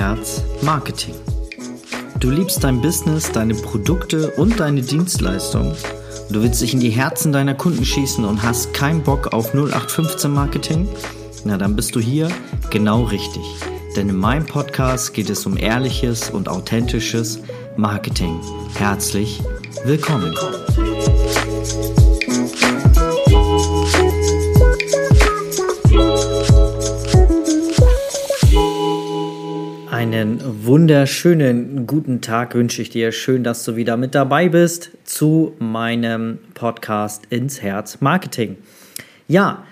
Herz Marketing. Du liebst dein Business, deine Produkte und deine Dienstleistungen. Du willst dich in die Herzen deiner Kunden schießen und hast keinen Bock auf 0815 Marketing? Na, dann bist du hier genau richtig. Denn in meinem Podcast geht es um ehrliches und authentisches Marketing. Herzlich willkommen. Einen wunderschönen guten Tag wünsche ich dir. Schön, dass du wieder mit dabei bist zu meinem Podcast ins Herz Marketing. Ja,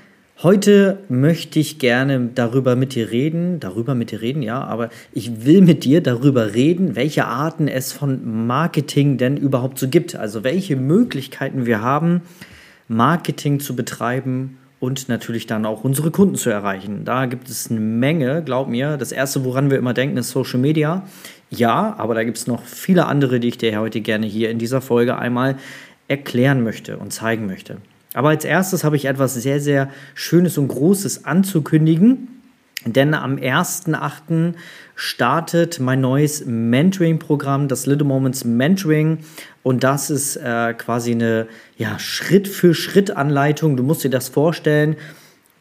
heute möchte ich gerne darüber mit dir reden, darüber mit dir reden, ja, aber ich will mit dir darüber reden, welche Arten es von Marketing denn überhaupt so gibt. Also welche Möglichkeiten wir haben, Marketing zu betreiben und natürlich dann auch unsere Kunden zu erreichen. Da gibt es eine Menge, glaub mir. Das erste, woran wir immer denken, ist Social Media. Ja, aber da gibt es noch viele andere, die ich dir heute gerne hier in dieser Folge einmal erklären möchte und zeigen möchte. Aber als erstes habe ich etwas sehr, sehr Schönes und Großes anzukündigen. Denn am 1.8. startet mein neues Mentoring-Programm, das Little Moments Mentoring. Und das ist äh, quasi eine ja, Schritt-für-Schritt-Anleitung. Du musst dir das vorstellen.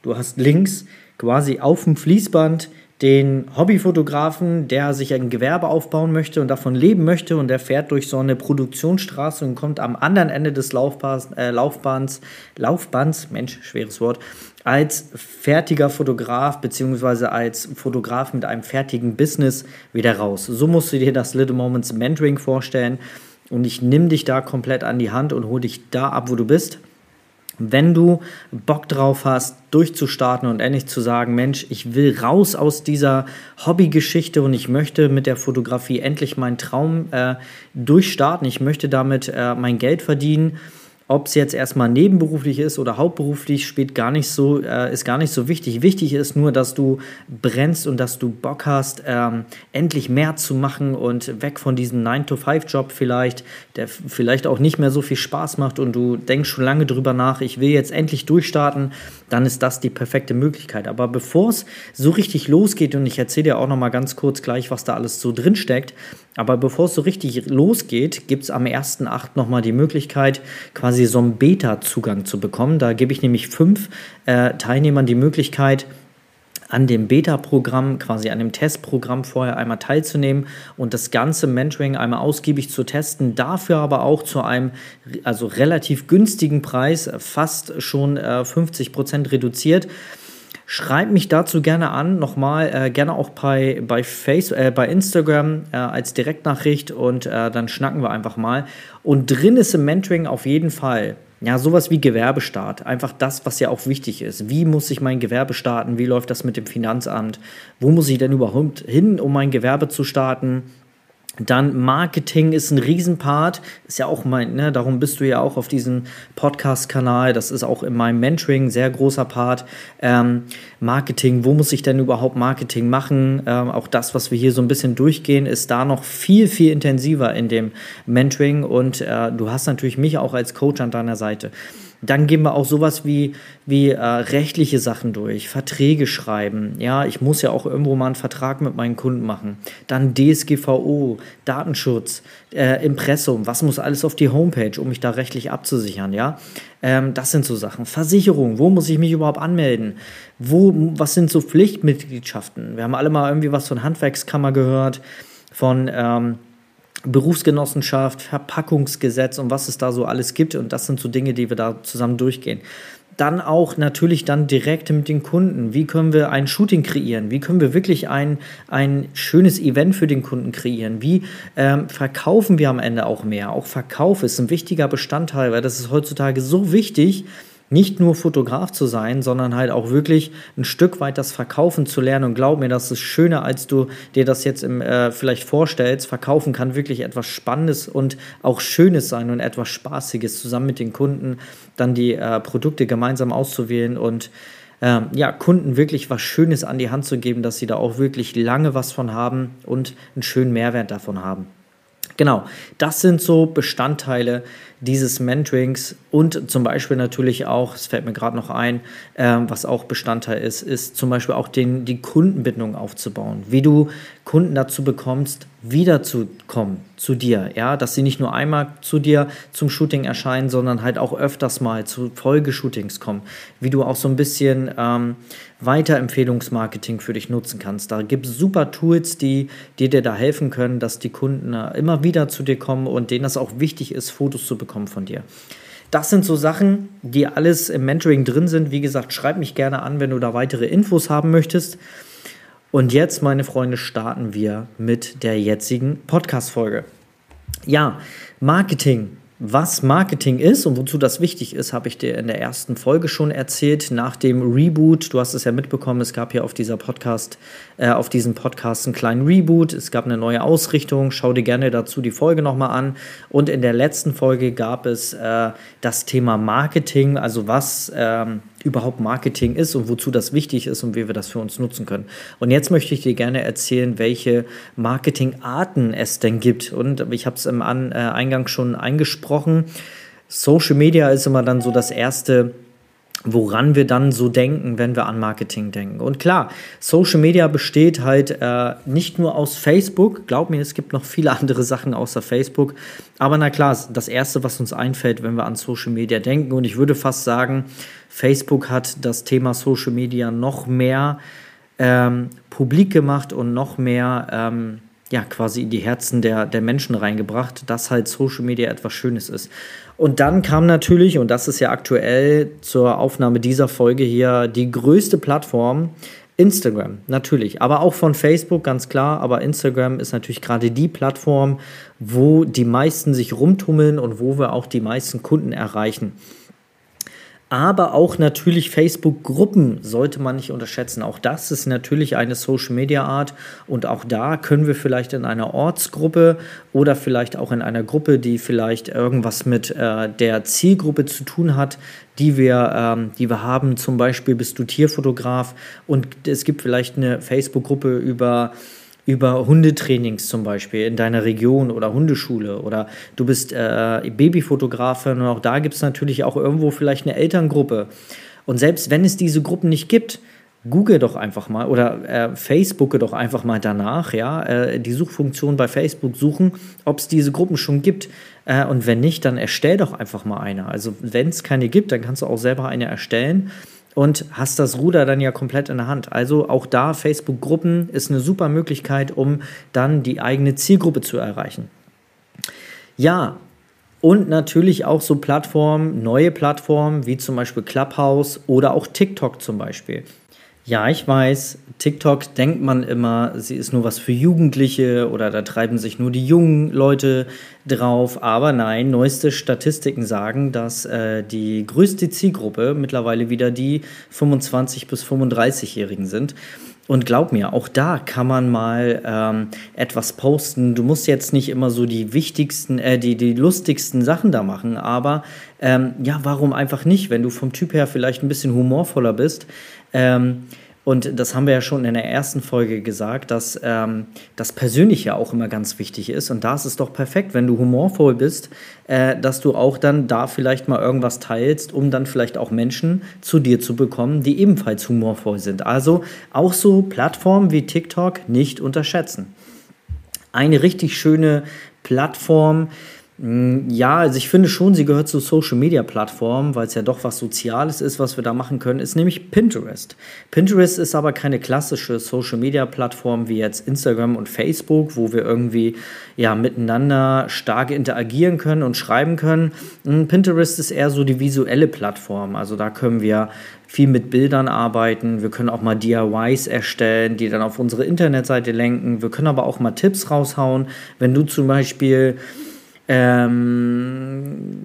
Du hast links quasi auf dem Fließband den Hobbyfotografen, der sich ein Gewerbe aufbauen möchte und davon leben möchte und der fährt durch so eine Produktionsstraße und kommt am anderen Ende des Laufbahns, äh, Laufbahns, Laufbands, Mensch, schweres Wort, als fertiger Fotograf beziehungsweise als Fotograf mit einem fertigen Business wieder raus. So musst du dir das Little Moments Mentoring vorstellen und ich nehme dich da komplett an die Hand und hole dich da ab, wo du bist. Wenn du Bock drauf hast, durchzustarten und endlich zu sagen, Mensch, ich will raus aus dieser Hobbygeschichte und ich möchte mit der Fotografie endlich meinen Traum äh, durchstarten, ich möchte damit äh, mein Geld verdienen ob es jetzt erstmal nebenberuflich ist oder hauptberuflich, spielt gar nicht so, äh, ist gar nicht so wichtig. Wichtig ist nur, dass du brennst und dass du Bock hast, ähm, endlich mehr zu machen und weg von diesem 9-to-5-Job vielleicht, der vielleicht auch nicht mehr so viel Spaß macht und du denkst schon lange drüber nach, ich will jetzt endlich durchstarten, dann ist das die perfekte Möglichkeit. Aber bevor es so richtig losgeht, und ich erzähle dir auch noch mal ganz kurz gleich, was da alles so drin steckt, aber bevor es so richtig losgeht, gibt es am 1.8. nochmal die Möglichkeit, quasi so einen Beta-Zugang zu bekommen. Da gebe ich nämlich fünf äh, Teilnehmern die Möglichkeit, an dem Beta-Programm, quasi an dem Testprogramm vorher einmal teilzunehmen und das ganze Mentoring einmal ausgiebig zu testen, dafür aber auch zu einem also relativ günstigen Preis, fast schon äh, 50 Prozent reduziert. Schreib mich dazu gerne an, nochmal, äh, gerne auch bei, bei, Face, äh, bei Instagram äh, als Direktnachricht und äh, dann schnacken wir einfach mal. Und drin ist im Mentoring auf jeden Fall ja, sowas wie Gewerbestart. Einfach das, was ja auch wichtig ist. Wie muss ich mein Gewerbe starten? Wie läuft das mit dem Finanzamt? Wo muss ich denn überhaupt hin, um mein Gewerbe zu starten? Dann Marketing ist ein Riesenpart, ist ja auch mein, ne, darum bist du ja auch auf diesem Podcast-Kanal, das ist auch in meinem Mentoring ein sehr großer Part. Ähm, Marketing, wo muss ich denn überhaupt Marketing machen? Ähm, auch das, was wir hier so ein bisschen durchgehen, ist da noch viel, viel intensiver in dem Mentoring und äh, du hast natürlich mich auch als Coach an deiner Seite. Dann gehen wir auch sowas wie, wie äh, rechtliche Sachen durch, Verträge schreiben. Ja, ich muss ja auch irgendwo mal einen Vertrag mit meinen Kunden machen. Dann DSGVO, Datenschutz, äh, Impressum, was muss alles auf die Homepage, um mich da rechtlich abzusichern, ja. Ähm, das sind so Sachen. Versicherung, wo muss ich mich überhaupt anmelden? Wo, was sind so Pflichtmitgliedschaften? Wir haben alle mal irgendwie was von Handwerkskammer gehört, von ähm, Berufsgenossenschaft, Verpackungsgesetz und was es da so alles gibt. Und das sind so Dinge, die wir da zusammen durchgehen. Dann auch natürlich dann direkt mit den Kunden. Wie können wir ein Shooting kreieren? Wie können wir wirklich ein, ein schönes Event für den Kunden kreieren? Wie ähm, verkaufen wir am Ende auch mehr? Auch Verkauf ist ein wichtiger Bestandteil, weil das ist heutzutage so wichtig, nicht nur Fotograf zu sein, sondern halt auch wirklich ein Stück weit das Verkaufen zu lernen. Und glaub mir, das ist schöner, als du dir das jetzt im, äh, vielleicht vorstellst. Verkaufen kann wirklich etwas Spannendes und auch Schönes sein und etwas Spaßiges, zusammen mit den Kunden dann die äh, Produkte gemeinsam auszuwählen und ähm, ja, Kunden wirklich was Schönes an die Hand zu geben, dass sie da auch wirklich lange was von haben und einen schönen Mehrwert davon haben. Genau, das sind so Bestandteile dieses Mentorings und zum Beispiel natürlich auch, es fällt mir gerade noch ein, äh, was auch Bestandteil ist, ist zum Beispiel auch den, die Kundenbindung aufzubauen. Wie du Kunden dazu bekommst, wiederzukommen zu dir, ja, dass sie nicht nur einmal zu dir zum Shooting erscheinen, sondern halt auch öfters mal zu Folgeshootings kommen. Wie du auch so ein bisschen ähm, Weiterempfehlungsmarketing für dich nutzen kannst. Da gibt es super Tools, die, die dir da helfen können, dass die Kunden äh, immer wieder zu dir kommen und denen das auch wichtig ist, Fotos zu bekommen von dir. Das sind so Sachen, die alles im Mentoring drin sind. Wie gesagt, schreib mich gerne an, wenn du da weitere Infos haben möchtest. Und jetzt, meine Freunde, starten wir mit der jetzigen Podcast-Folge. Ja, Marketing was Marketing ist und wozu das wichtig ist, habe ich dir in der ersten Folge schon erzählt. Nach dem Reboot, du hast es ja mitbekommen, es gab hier auf dieser Podcast, äh, auf diesem Podcast einen kleinen Reboot. Es gab eine neue Ausrichtung. Schau dir gerne dazu die Folge nochmal an. Und in der letzten Folge gab es äh, das Thema Marketing, also was ähm, überhaupt Marketing ist und wozu das wichtig ist und wie wir das für uns nutzen können. Und jetzt möchte ich dir gerne erzählen, welche Marketingarten es denn gibt. Und ich habe es im An äh, Eingang schon eingesprochen. Social Media ist immer dann so das erste woran wir dann so denken, wenn wir an Marketing denken. Und klar, Social Media besteht halt äh, nicht nur aus Facebook, glaub mir, es gibt noch viele andere Sachen außer Facebook, aber na klar, das Erste, was uns einfällt, wenn wir an Social Media denken, und ich würde fast sagen, Facebook hat das Thema Social Media noch mehr ähm, publik gemacht und noch mehr ähm, ja, quasi in die Herzen der, der Menschen reingebracht, dass halt Social Media etwas Schönes ist. Und dann kam natürlich, und das ist ja aktuell zur Aufnahme dieser Folge hier, die größte Plattform, Instagram, natürlich, aber auch von Facebook, ganz klar. Aber Instagram ist natürlich gerade die Plattform, wo die meisten sich rumtummeln und wo wir auch die meisten Kunden erreichen aber auch natürlich Facebook-Gruppen sollte man nicht unterschätzen. Auch das ist natürlich eine Social-Media-Art und auch da können wir vielleicht in einer Ortsgruppe oder vielleicht auch in einer Gruppe, die vielleicht irgendwas mit äh, der Zielgruppe zu tun hat, die wir, ähm, die wir haben. Zum Beispiel bist du Tierfotograf und es gibt vielleicht eine Facebook-Gruppe über über Hundetrainings zum Beispiel in deiner Region oder Hundeschule oder du bist äh, Babyfotografin und auch da gibt es natürlich auch irgendwo vielleicht eine Elterngruppe. Und selbst wenn es diese Gruppen nicht gibt, google doch einfach mal oder äh, Facebooke doch einfach mal danach, ja, äh, die Suchfunktion bei Facebook suchen, ob es diese Gruppen schon gibt. Äh, und wenn nicht, dann erstell doch einfach mal eine. Also wenn es keine gibt, dann kannst du auch selber eine erstellen und hast das Ruder dann ja komplett in der Hand. Also auch da Facebook-Gruppen ist eine super Möglichkeit, um dann die eigene Zielgruppe zu erreichen. Ja, und natürlich auch so Plattformen, neue Plattformen wie zum Beispiel Clubhouse oder auch TikTok zum Beispiel. Ja, ich weiß, TikTok denkt man immer, sie ist nur was für Jugendliche oder da treiben sich nur die jungen Leute drauf. Aber nein, neueste Statistiken sagen, dass äh, die größte Zielgruppe mittlerweile wieder die 25- bis 35-Jährigen sind. Und glaub mir, auch da kann man mal ähm, etwas posten. Du musst jetzt nicht immer so die wichtigsten, äh, die, die lustigsten Sachen da machen, aber ähm, ja, warum einfach nicht, wenn du vom Typ her vielleicht ein bisschen humorvoller bist? Ähm, und das haben wir ja schon in der ersten Folge gesagt, dass ähm, das Persönliche auch immer ganz wichtig ist. Und da ist es doch perfekt, wenn du humorvoll bist, äh, dass du auch dann da vielleicht mal irgendwas teilst, um dann vielleicht auch Menschen zu dir zu bekommen, die ebenfalls humorvoll sind. Also auch so Plattformen wie TikTok nicht unterschätzen. Eine richtig schöne Plattform, ja, also ich finde schon, sie gehört zu Social Media Plattformen, weil es ja doch was Soziales ist, was wir da machen können, ist nämlich Pinterest. Pinterest ist aber keine klassische Social Media Plattform wie jetzt Instagram und Facebook, wo wir irgendwie ja miteinander stark interagieren können und schreiben können. Mm, Pinterest ist eher so die visuelle Plattform. Also da können wir viel mit Bildern arbeiten. Wir können auch mal DIYs erstellen, die dann auf unsere Internetseite lenken. Wir können aber auch mal Tipps raushauen. Wenn du zum Beispiel ähm,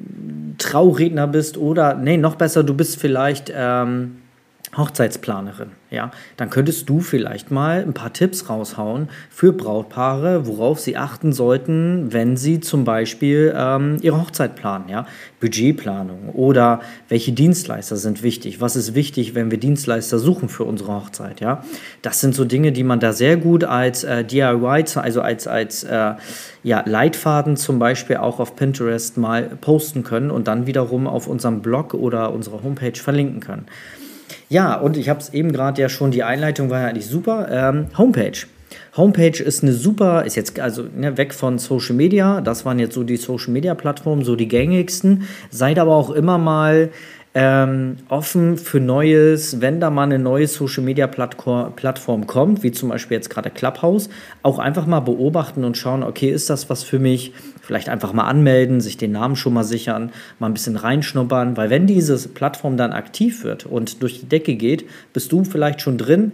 Trauredner bist oder, nee, noch besser, du bist vielleicht ähm, Hochzeitsplanerin, ja, dann könntest du vielleicht mal ein paar Tipps raushauen für Brautpaare, worauf sie achten sollten, wenn sie zum Beispiel ähm, ihre Hochzeit planen, ja, Budgetplanung oder welche Dienstleister sind wichtig, was ist wichtig, wenn wir Dienstleister suchen für unsere Hochzeit, ja, das sind so Dinge, die man da sehr gut als äh, DIY, also als als äh, ja, Leitfaden zum Beispiel auch auf Pinterest mal posten können und dann wiederum auf unserem Blog oder unserer Homepage verlinken können. Ja, und ich habe es eben gerade ja schon, die Einleitung war ja eigentlich super. Ähm, Homepage. Homepage ist eine super, ist jetzt also ne, weg von Social Media, das waren jetzt so die Social Media Plattformen, so die gängigsten. Seid aber auch immer mal ähm, offen für Neues, wenn da mal eine neue Social Media Plattform kommt, wie zum Beispiel jetzt gerade Clubhouse, auch einfach mal beobachten und schauen, okay, ist das was für mich? Vielleicht einfach mal anmelden, sich den Namen schon mal sichern, mal ein bisschen reinschnuppern, weil wenn diese Plattform dann aktiv wird und durch die Decke geht, bist du vielleicht schon drin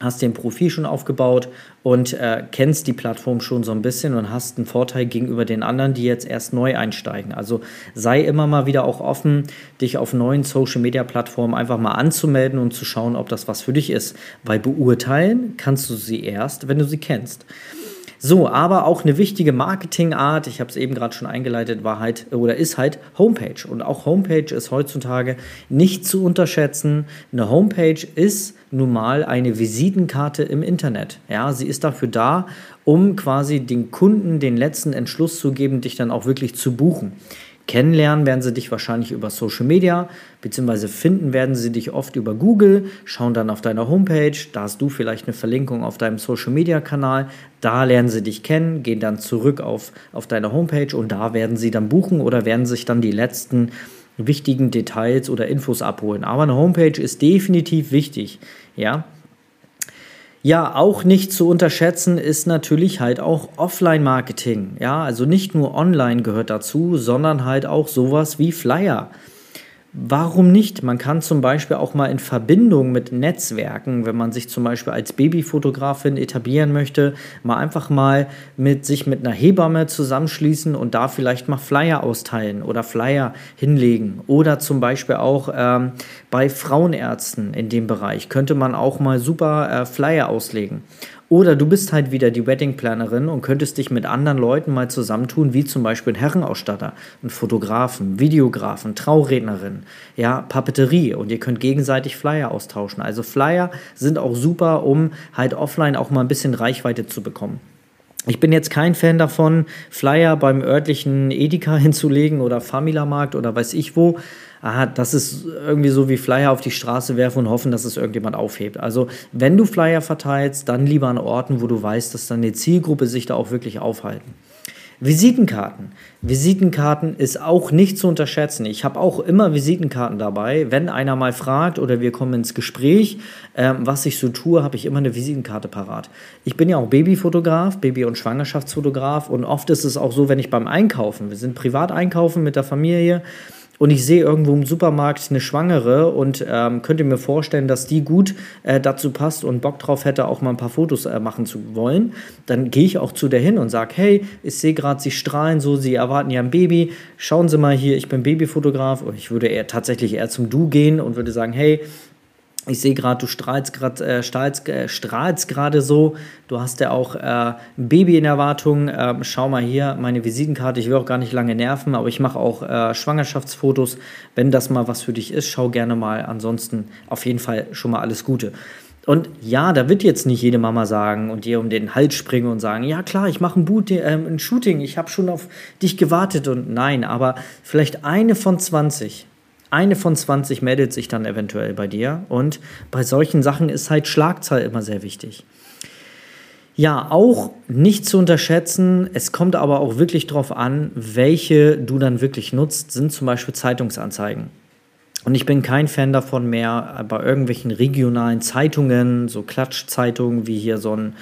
hast den Profil schon aufgebaut und äh, kennst die Plattform schon so ein bisschen und hast einen Vorteil gegenüber den anderen, die jetzt erst neu einsteigen. Also sei immer mal wieder auch offen, dich auf neuen Social-Media-Plattformen einfach mal anzumelden und zu schauen, ob das was für dich ist. Weil beurteilen kannst du sie erst, wenn du sie kennst. So, aber auch eine wichtige Marketingart, ich habe es eben gerade schon eingeleitet, war halt oder ist halt Homepage. Und auch Homepage ist heutzutage nicht zu unterschätzen. Eine Homepage ist nun mal eine Visitenkarte im Internet. Ja, sie ist dafür da, um quasi den Kunden den letzten Entschluss zu geben, dich dann auch wirklich zu buchen. Kennenlernen werden sie dich wahrscheinlich über Social Media, beziehungsweise finden werden sie dich oft über Google, schauen dann auf deiner Homepage, da hast du vielleicht eine Verlinkung auf deinem Social Media Kanal, da lernen sie dich kennen, gehen dann zurück auf, auf deine Homepage und da werden sie dann buchen oder werden sich dann die letzten wichtigen Details oder Infos abholen. Aber eine Homepage ist definitiv wichtig, ja. Ja, auch nicht zu unterschätzen ist natürlich halt auch Offline-Marketing. Ja, also nicht nur online gehört dazu, sondern halt auch sowas wie Flyer. Warum nicht? Man kann zum Beispiel auch mal in Verbindung mit Netzwerken, wenn man sich zum Beispiel als Babyfotografin etablieren möchte, mal einfach mal mit sich mit einer Hebamme zusammenschließen und da vielleicht mal Flyer austeilen oder Flyer hinlegen. Oder zum Beispiel auch ähm, bei Frauenärzten in dem Bereich könnte man auch mal super äh, Flyer auslegen. Oder du bist halt wieder die Weddingplanerin und könntest dich mit anderen Leuten mal zusammentun, wie zum Beispiel ein Herrenausstatter, ein Fotografen, Videografen, Traurednerin, ja, Papeterie und ihr könnt gegenseitig Flyer austauschen. Also Flyer sind auch super, um halt offline auch mal ein bisschen Reichweite zu bekommen. Ich bin jetzt kein Fan davon, Flyer beim örtlichen Edeka hinzulegen oder Famila-Markt oder weiß ich wo, aha, das ist irgendwie so wie Flyer auf die Straße werfen und hoffen, dass es irgendjemand aufhebt. Also wenn du Flyer verteilst, dann lieber an Orten, wo du weißt, dass deine Zielgruppe sich da auch wirklich aufhalten. Visitenkarten. Visitenkarten ist auch nicht zu unterschätzen. Ich habe auch immer Visitenkarten dabei. Wenn einer mal fragt oder wir kommen ins Gespräch, äh, was ich so tue, habe ich immer eine Visitenkarte parat. Ich bin ja auch Babyfotograf, Baby- und Schwangerschaftsfotograf und oft ist es auch so, wenn ich beim Einkaufen, wir sind privat einkaufen mit der Familie, und ich sehe irgendwo im Supermarkt eine Schwangere und ähm, könnte mir vorstellen, dass die gut äh, dazu passt und Bock drauf hätte, auch mal ein paar Fotos äh, machen zu wollen, dann gehe ich auch zu der hin und sage, hey, ich sehe gerade, Sie strahlen so, Sie erwarten ja ein Baby, schauen Sie mal hier, ich bin Babyfotograf. Und ich würde eher tatsächlich eher zum Du gehen und würde sagen, hey, ich sehe gerade, du strahlst gerade äh, strahlst, äh, strahlst gerade so. Du hast ja auch äh, ein Baby in Erwartung. Ähm, schau mal hier, meine Visitenkarte. Ich will auch gar nicht lange nerven, aber ich mache auch äh, Schwangerschaftsfotos. Wenn das mal was für dich ist, schau gerne mal. Ansonsten auf jeden Fall schon mal alles Gute. Und ja, da wird jetzt nicht jede Mama sagen und dir um den Hals springen und sagen, ja klar, ich mache ein, äh, ein Shooting, ich habe schon auf dich gewartet und nein, aber vielleicht eine von 20 eine von 20 meldet sich dann eventuell bei dir. Und bei solchen Sachen ist halt Schlagzahl immer sehr wichtig. Ja, auch nicht zu unterschätzen, es kommt aber auch wirklich darauf an, welche du dann wirklich nutzt, sind zum Beispiel Zeitungsanzeigen. Und ich bin kein Fan davon mehr, bei irgendwelchen regionalen Zeitungen, so Klatschzeitungen wie hier so ein,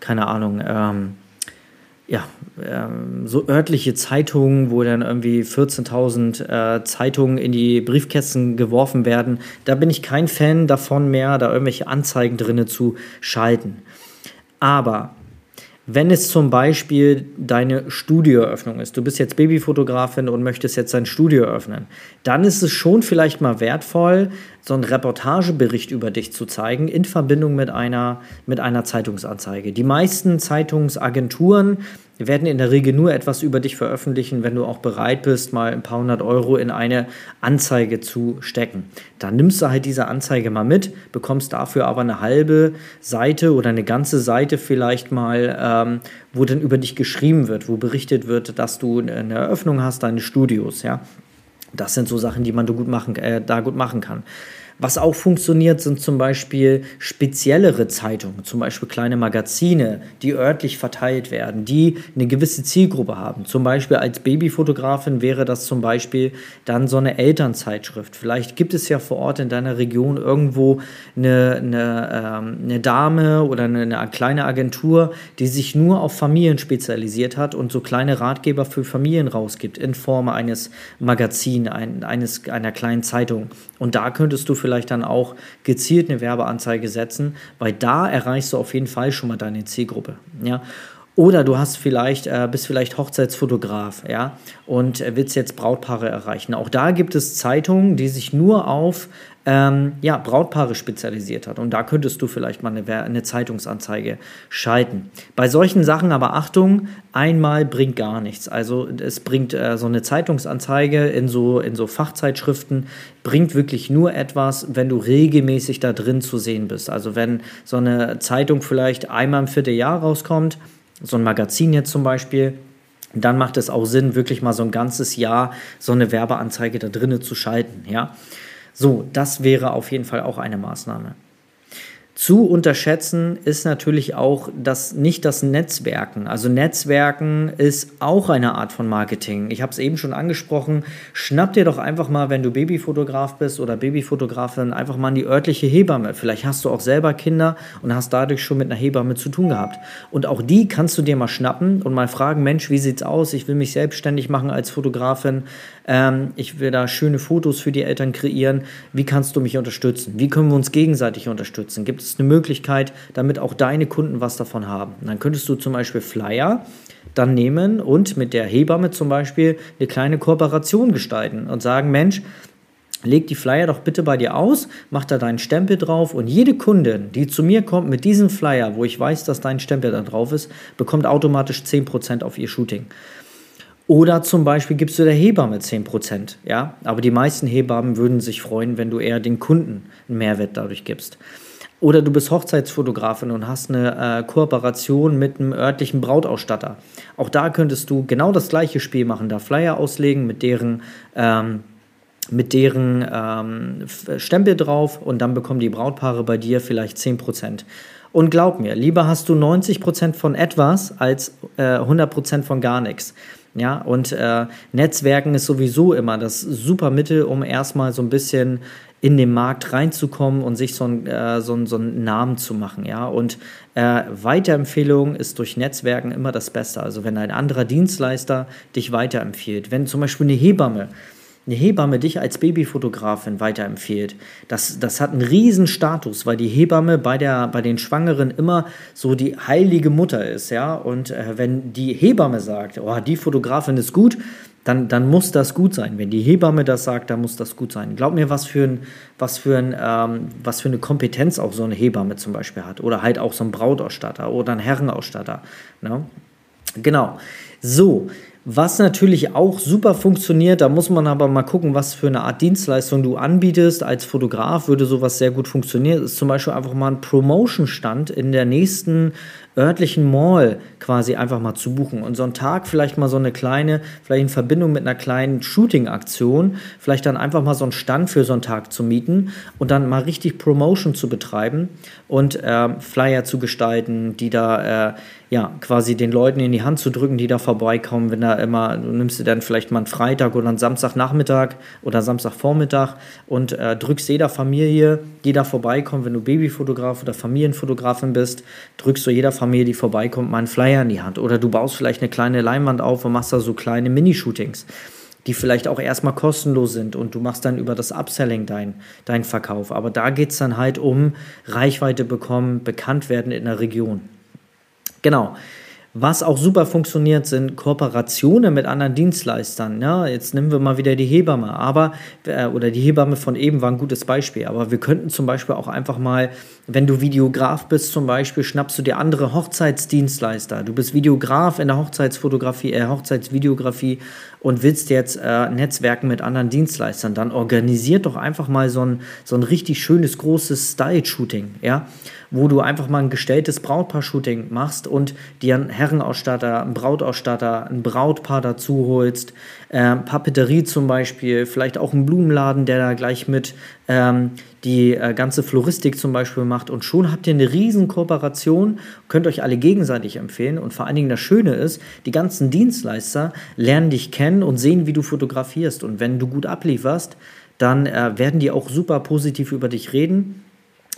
keine Ahnung, ähm, ja, ähm, so örtliche Zeitungen, wo dann irgendwie 14.000 äh, Zeitungen in die Briefkästen geworfen werden. Da bin ich kein Fan davon mehr, da irgendwelche Anzeigen drinne zu schalten. Aber wenn es zum Beispiel deine Studioeröffnung ist, du bist jetzt Babyfotografin und möchtest jetzt dein Studio öffnen, dann ist es schon vielleicht mal wertvoll, so einen Reportagebericht über dich zu zeigen in Verbindung mit einer, mit einer Zeitungsanzeige. Die meisten Zeitungsagenturen werden in der Regel nur etwas über dich veröffentlichen, wenn du auch bereit bist, mal ein paar hundert Euro in eine Anzeige zu stecken. Dann nimmst du halt diese Anzeige mal mit, bekommst dafür aber eine halbe Seite oder eine ganze Seite vielleicht mal, ähm, wo dann über dich geschrieben wird, wo berichtet wird, dass du eine Eröffnung hast, deine Studios, ja. Das sind so Sachen, die man gut machen, äh, da gut machen kann. Was auch funktioniert, sind zum Beispiel speziellere Zeitungen, zum Beispiel kleine Magazine, die örtlich verteilt werden, die eine gewisse Zielgruppe haben. Zum Beispiel als Babyfotografin wäre das zum Beispiel dann so eine Elternzeitschrift. Vielleicht gibt es ja vor Ort in deiner Region irgendwo eine, eine, ähm, eine Dame oder eine, eine kleine Agentur, die sich nur auf Familien spezialisiert hat und so kleine Ratgeber für Familien rausgibt in Form eines Magazins, ein, eines, einer kleinen Zeitung. Und da könntest du vielleicht vielleicht dann auch gezielt eine Werbeanzeige setzen, weil da erreichst du auf jeden Fall schon mal deine Zielgruppe. Ja. Oder du hast vielleicht, äh, bist vielleicht Hochzeitsfotograf, ja, und willst jetzt Brautpaare erreichen. Auch da gibt es Zeitungen, die sich nur auf ähm, ja, Brautpaare spezialisiert hat. Und da könntest du vielleicht mal eine, eine Zeitungsanzeige schalten. Bei solchen Sachen aber Achtung, einmal bringt gar nichts. Also es bringt äh, so eine Zeitungsanzeige in so, in so Fachzeitschriften, bringt wirklich nur etwas, wenn du regelmäßig da drin zu sehen bist. Also wenn so eine Zeitung vielleicht einmal im Vierteljahr rauskommt, so ein Magazin jetzt zum Beispiel, dann macht es auch Sinn, wirklich mal so ein ganzes Jahr so eine Werbeanzeige da drinnen zu schalten, ja. So, das wäre auf jeden Fall auch eine Maßnahme. Zu unterschätzen ist natürlich auch das nicht das Netzwerken. Also Netzwerken ist auch eine Art von Marketing. Ich habe es eben schon angesprochen. Schnapp dir doch einfach mal, wenn du Babyfotograf bist oder Babyfotografin, einfach mal die örtliche Hebamme. Vielleicht hast du auch selber Kinder und hast dadurch schon mit einer Hebamme zu tun gehabt. Und auch die kannst du dir mal schnappen und mal fragen, Mensch, wie sieht's aus? Ich will mich selbstständig machen als Fotografin. Ähm, ich will da schöne Fotos für die Eltern kreieren. Wie kannst du mich unterstützen? Wie können wir uns gegenseitig unterstützen? Gibt es ist eine Möglichkeit, damit auch deine Kunden was davon haben. Und dann könntest du zum Beispiel Flyer dann nehmen und mit der Hebamme zum Beispiel eine kleine Kooperation gestalten und sagen, Mensch, leg die Flyer doch bitte bei dir aus, mach da deinen Stempel drauf und jede Kundin, die zu mir kommt mit diesem Flyer, wo ich weiß, dass dein Stempel da drauf ist, bekommt automatisch 10% auf ihr Shooting. Oder zum Beispiel gibst du der Hebamme 10%, ja. Aber die meisten Hebammen würden sich freuen, wenn du eher den Kunden einen Mehrwert dadurch gibst. Oder du bist Hochzeitsfotografin und hast eine äh, Kooperation mit einem örtlichen Brautausstatter. Auch da könntest du genau das gleiche Spiel machen, da Flyer auslegen mit deren, ähm, mit deren ähm, Stempel drauf und dann bekommen die Brautpaare bei dir vielleicht 10%. Und glaub mir, lieber hast du 90% von etwas als äh, 100% von gar nichts. Ja, und äh, Netzwerken ist sowieso immer das super Mittel, um erstmal so ein bisschen in den Markt reinzukommen und sich so, ein, äh, so, ein, so einen Namen zu machen. Ja? Und äh, Weiterempfehlung ist durch Netzwerken immer das Beste. Also wenn ein anderer Dienstleister dich weiterempfiehlt, wenn zum Beispiel eine Hebamme eine Hebamme dich als Babyfotografin weiterempfiehlt, das, das hat einen riesen Status, weil die Hebamme bei, der, bei den Schwangeren immer so die heilige Mutter ist, ja. Und äh, wenn die Hebamme sagt, oh, die Fotografin ist gut, dann, dann muss das gut sein. Wenn die Hebamme das sagt, dann muss das gut sein. Glaub mir, was für, ein, was, für ein, ähm, was für eine Kompetenz auch so eine Hebamme zum Beispiel hat. Oder halt auch so ein Brautausstatter oder ein Herrenausstatter. Ne? Genau. So, was natürlich auch super funktioniert, da muss man aber mal gucken, was für eine Art Dienstleistung du anbietest. Als Fotograf würde sowas sehr gut funktionieren. Ist zum Beispiel einfach mal ein Promotion-Stand in der nächsten örtlichen Mall quasi einfach mal zu buchen und so einen Tag vielleicht mal so eine kleine, vielleicht in Verbindung mit einer kleinen Shooting-Aktion, vielleicht dann einfach mal so einen Stand für so einen Tag zu mieten und dann mal richtig Promotion zu betreiben und äh, Flyer zu gestalten, die da äh, ja, quasi den Leuten in die Hand zu drücken, die da vorbeikommen, wenn da immer, du nimmst dir dann vielleicht mal einen Freitag oder einen Samstagnachmittag oder Samstagvormittag und äh, drückst jeder Familie, die da vorbeikommt, wenn du Babyfotograf oder Familienfotografin bist, drückst du jeder Familie, die vorbeikommt, mal einen Flyer in die Hand. Oder du baust vielleicht eine kleine Leinwand auf und machst da so kleine Minishootings die vielleicht auch erstmal kostenlos sind und du machst dann über das Upselling deinen dein Verkauf. Aber da geht es dann halt um Reichweite bekommen, bekannt werden in der Region. Genau. Was auch super funktioniert, sind Kooperationen mit anderen Dienstleistern. Ja, jetzt nehmen wir mal wieder die Hebamme, aber äh, oder die Hebamme von eben war ein gutes Beispiel. Aber wir könnten zum Beispiel auch einfach mal, wenn du Videograf bist, zum Beispiel, schnappst du dir andere Hochzeitsdienstleister. Du bist Videograf in der Hochzeitsfotografie, äh, Hochzeitsvideografie und willst jetzt äh, Netzwerken mit anderen Dienstleistern. Dann organisiert doch einfach mal so ein, so ein richtig schönes, großes Style-Shooting. Ja wo du einfach mal ein gestelltes Brautpaar-Shooting machst und dir einen Herrenausstatter, einen Brautausstatter, ein Brautpaar dazu holst, äh, Papeterie zum Beispiel, vielleicht auch einen Blumenladen, der da gleich mit ähm, die äh, ganze Floristik zum Beispiel macht. Und schon habt ihr eine riesen Kooperation, könnt euch alle gegenseitig empfehlen. Und vor allen Dingen das Schöne ist, die ganzen Dienstleister lernen dich kennen und sehen, wie du fotografierst. Und wenn du gut ablieferst, dann äh, werden die auch super positiv über dich reden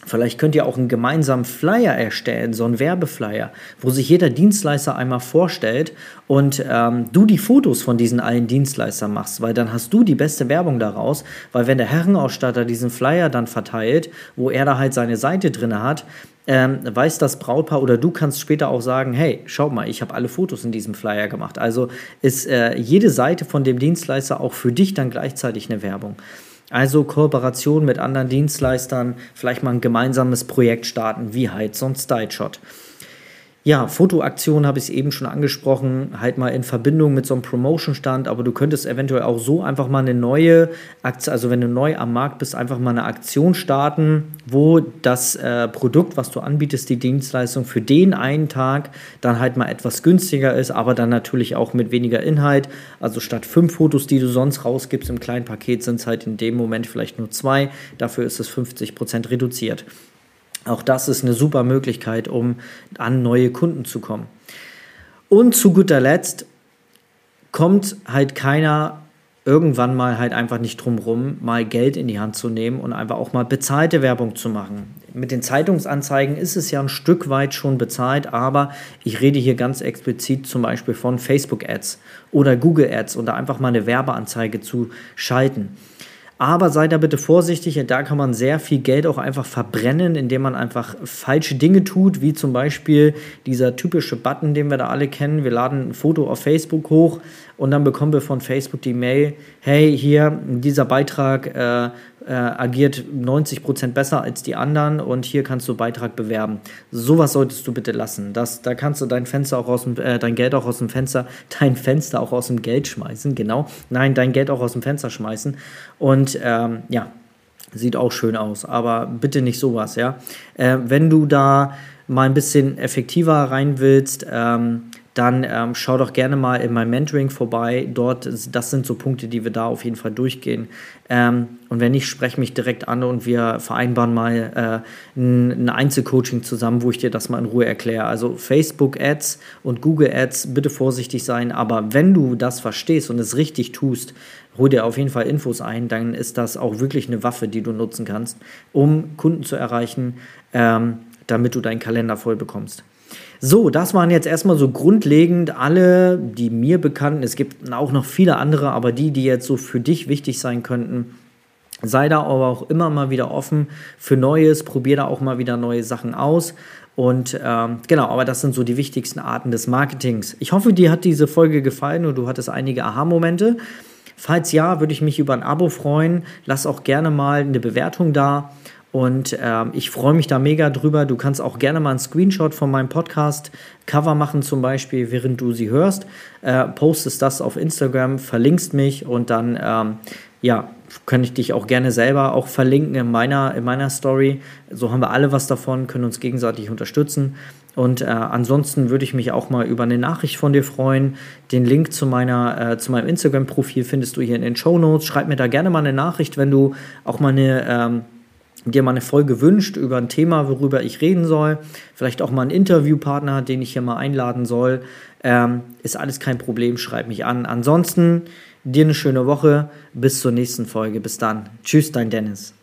Vielleicht könnt ihr auch einen gemeinsamen Flyer erstellen, so einen Werbeflyer, wo sich jeder Dienstleister einmal vorstellt und ähm, du die Fotos von diesen allen Dienstleistern machst, weil dann hast du die beste Werbung daraus, weil wenn der Herrenausstatter diesen Flyer dann verteilt, wo er da halt seine Seite drin hat, ähm, weiß das Brautpaar oder du kannst später auch sagen, hey, schau mal, ich habe alle Fotos in diesem Flyer gemacht. Also ist äh, jede Seite von dem Dienstleister auch für dich dann gleichzeitig eine Werbung. Also Kooperation mit anderen Dienstleistern, vielleicht mal ein gemeinsames Projekt starten, wie halt sonst Styshot. Ja, Fotoaktion habe ich eben schon angesprochen, halt mal in Verbindung mit so einem Promotion-Stand, aber du könntest eventuell auch so einfach mal eine neue Aktion, also wenn du neu am Markt bist, einfach mal eine Aktion starten, wo das äh, Produkt, was du anbietest, die Dienstleistung für den einen Tag dann halt mal etwas günstiger ist, aber dann natürlich auch mit weniger Inhalt. Also statt fünf Fotos, die du sonst rausgibst im kleinen Paket, sind es halt in dem Moment vielleicht nur zwei. Dafür ist es 50% reduziert. Auch das ist eine super Möglichkeit, um an neue Kunden zu kommen. Und zu guter Letzt kommt halt keiner irgendwann mal halt einfach nicht drum rum, mal Geld in die Hand zu nehmen und einfach auch mal bezahlte Werbung zu machen. Mit den Zeitungsanzeigen ist es ja ein Stück weit schon bezahlt, aber ich rede hier ganz explizit zum Beispiel von Facebook Ads oder Google Ads und da einfach mal eine Werbeanzeige zu schalten. Aber sei da bitte vorsichtig, da kann man sehr viel Geld auch einfach verbrennen, indem man einfach falsche Dinge tut, wie zum Beispiel dieser typische Button, den wir da alle kennen. Wir laden ein Foto auf Facebook hoch und dann bekommen wir von Facebook die Mail, hey, hier, dieser Beitrag äh, äh, agiert 90% besser als die anderen und hier kannst du Beitrag bewerben. Sowas solltest du bitte lassen. Das, da kannst du dein Fenster auch aus dem, äh, dein Geld auch aus dem Fenster, dein Fenster auch aus dem Geld schmeißen, genau. Nein, dein Geld auch aus dem Fenster schmeißen. Und ähm, ja, sieht auch schön aus, aber bitte nicht sowas, ja. Äh, wenn du da mal ein bisschen effektiver rein willst, ähm, dann ähm, schau doch gerne mal in meinem Mentoring vorbei. Dort, das sind so Punkte, die wir da auf jeden Fall durchgehen. Ähm, und wenn nicht, sprech mich direkt an und wir vereinbaren mal äh, ein, ein Einzelcoaching zusammen, wo ich dir das mal in Ruhe erkläre. Also Facebook Ads und Google Ads, bitte vorsichtig sein. Aber wenn du das verstehst und es richtig tust, hol dir auf jeden Fall Infos ein, dann ist das auch wirklich eine Waffe, die du nutzen kannst, um Kunden zu erreichen, ähm, damit du deinen Kalender voll bekommst. So, das waren jetzt erstmal so grundlegend alle, die mir bekannten. Es gibt auch noch viele andere, aber die, die jetzt so für dich wichtig sein könnten. Sei da aber auch immer mal wieder offen für Neues, probier da auch mal wieder neue Sachen aus. Und ähm, genau, aber das sind so die wichtigsten Arten des Marketings. Ich hoffe, dir hat diese Folge gefallen und du hattest einige Aha-Momente. Falls ja, würde ich mich über ein Abo freuen. Lass auch gerne mal eine Bewertung da. Und ähm, ich freue mich da mega drüber. Du kannst auch gerne mal einen Screenshot von meinem Podcast-Cover machen, zum Beispiel, während du sie hörst. Äh, postest das auf Instagram, verlinkst mich und dann, ähm, ja, kann ich dich auch gerne selber auch verlinken in meiner, in meiner Story. So haben wir alle was davon, können uns gegenseitig unterstützen. Und äh, ansonsten würde ich mich auch mal über eine Nachricht von dir freuen. Den Link zu, meiner, äh, zu meinem Instagram-Profil findest du hier in den Show Notes. Schreib mir da gerne mal eine Nachricht, wenn du auch mal eine. Ähm, dir mal eine Folge wünscht über ein Thema, worüber ich reden soll, vielleicht auch mal einen Interviewpartner, den ich hier mal einladen soll, ähm, ist alles kein Problem, schreib mich an. Ansonsten dir eine schöne Woche, bis zur nächsten Folge. Bis dann. Tschüss, dein Dennis.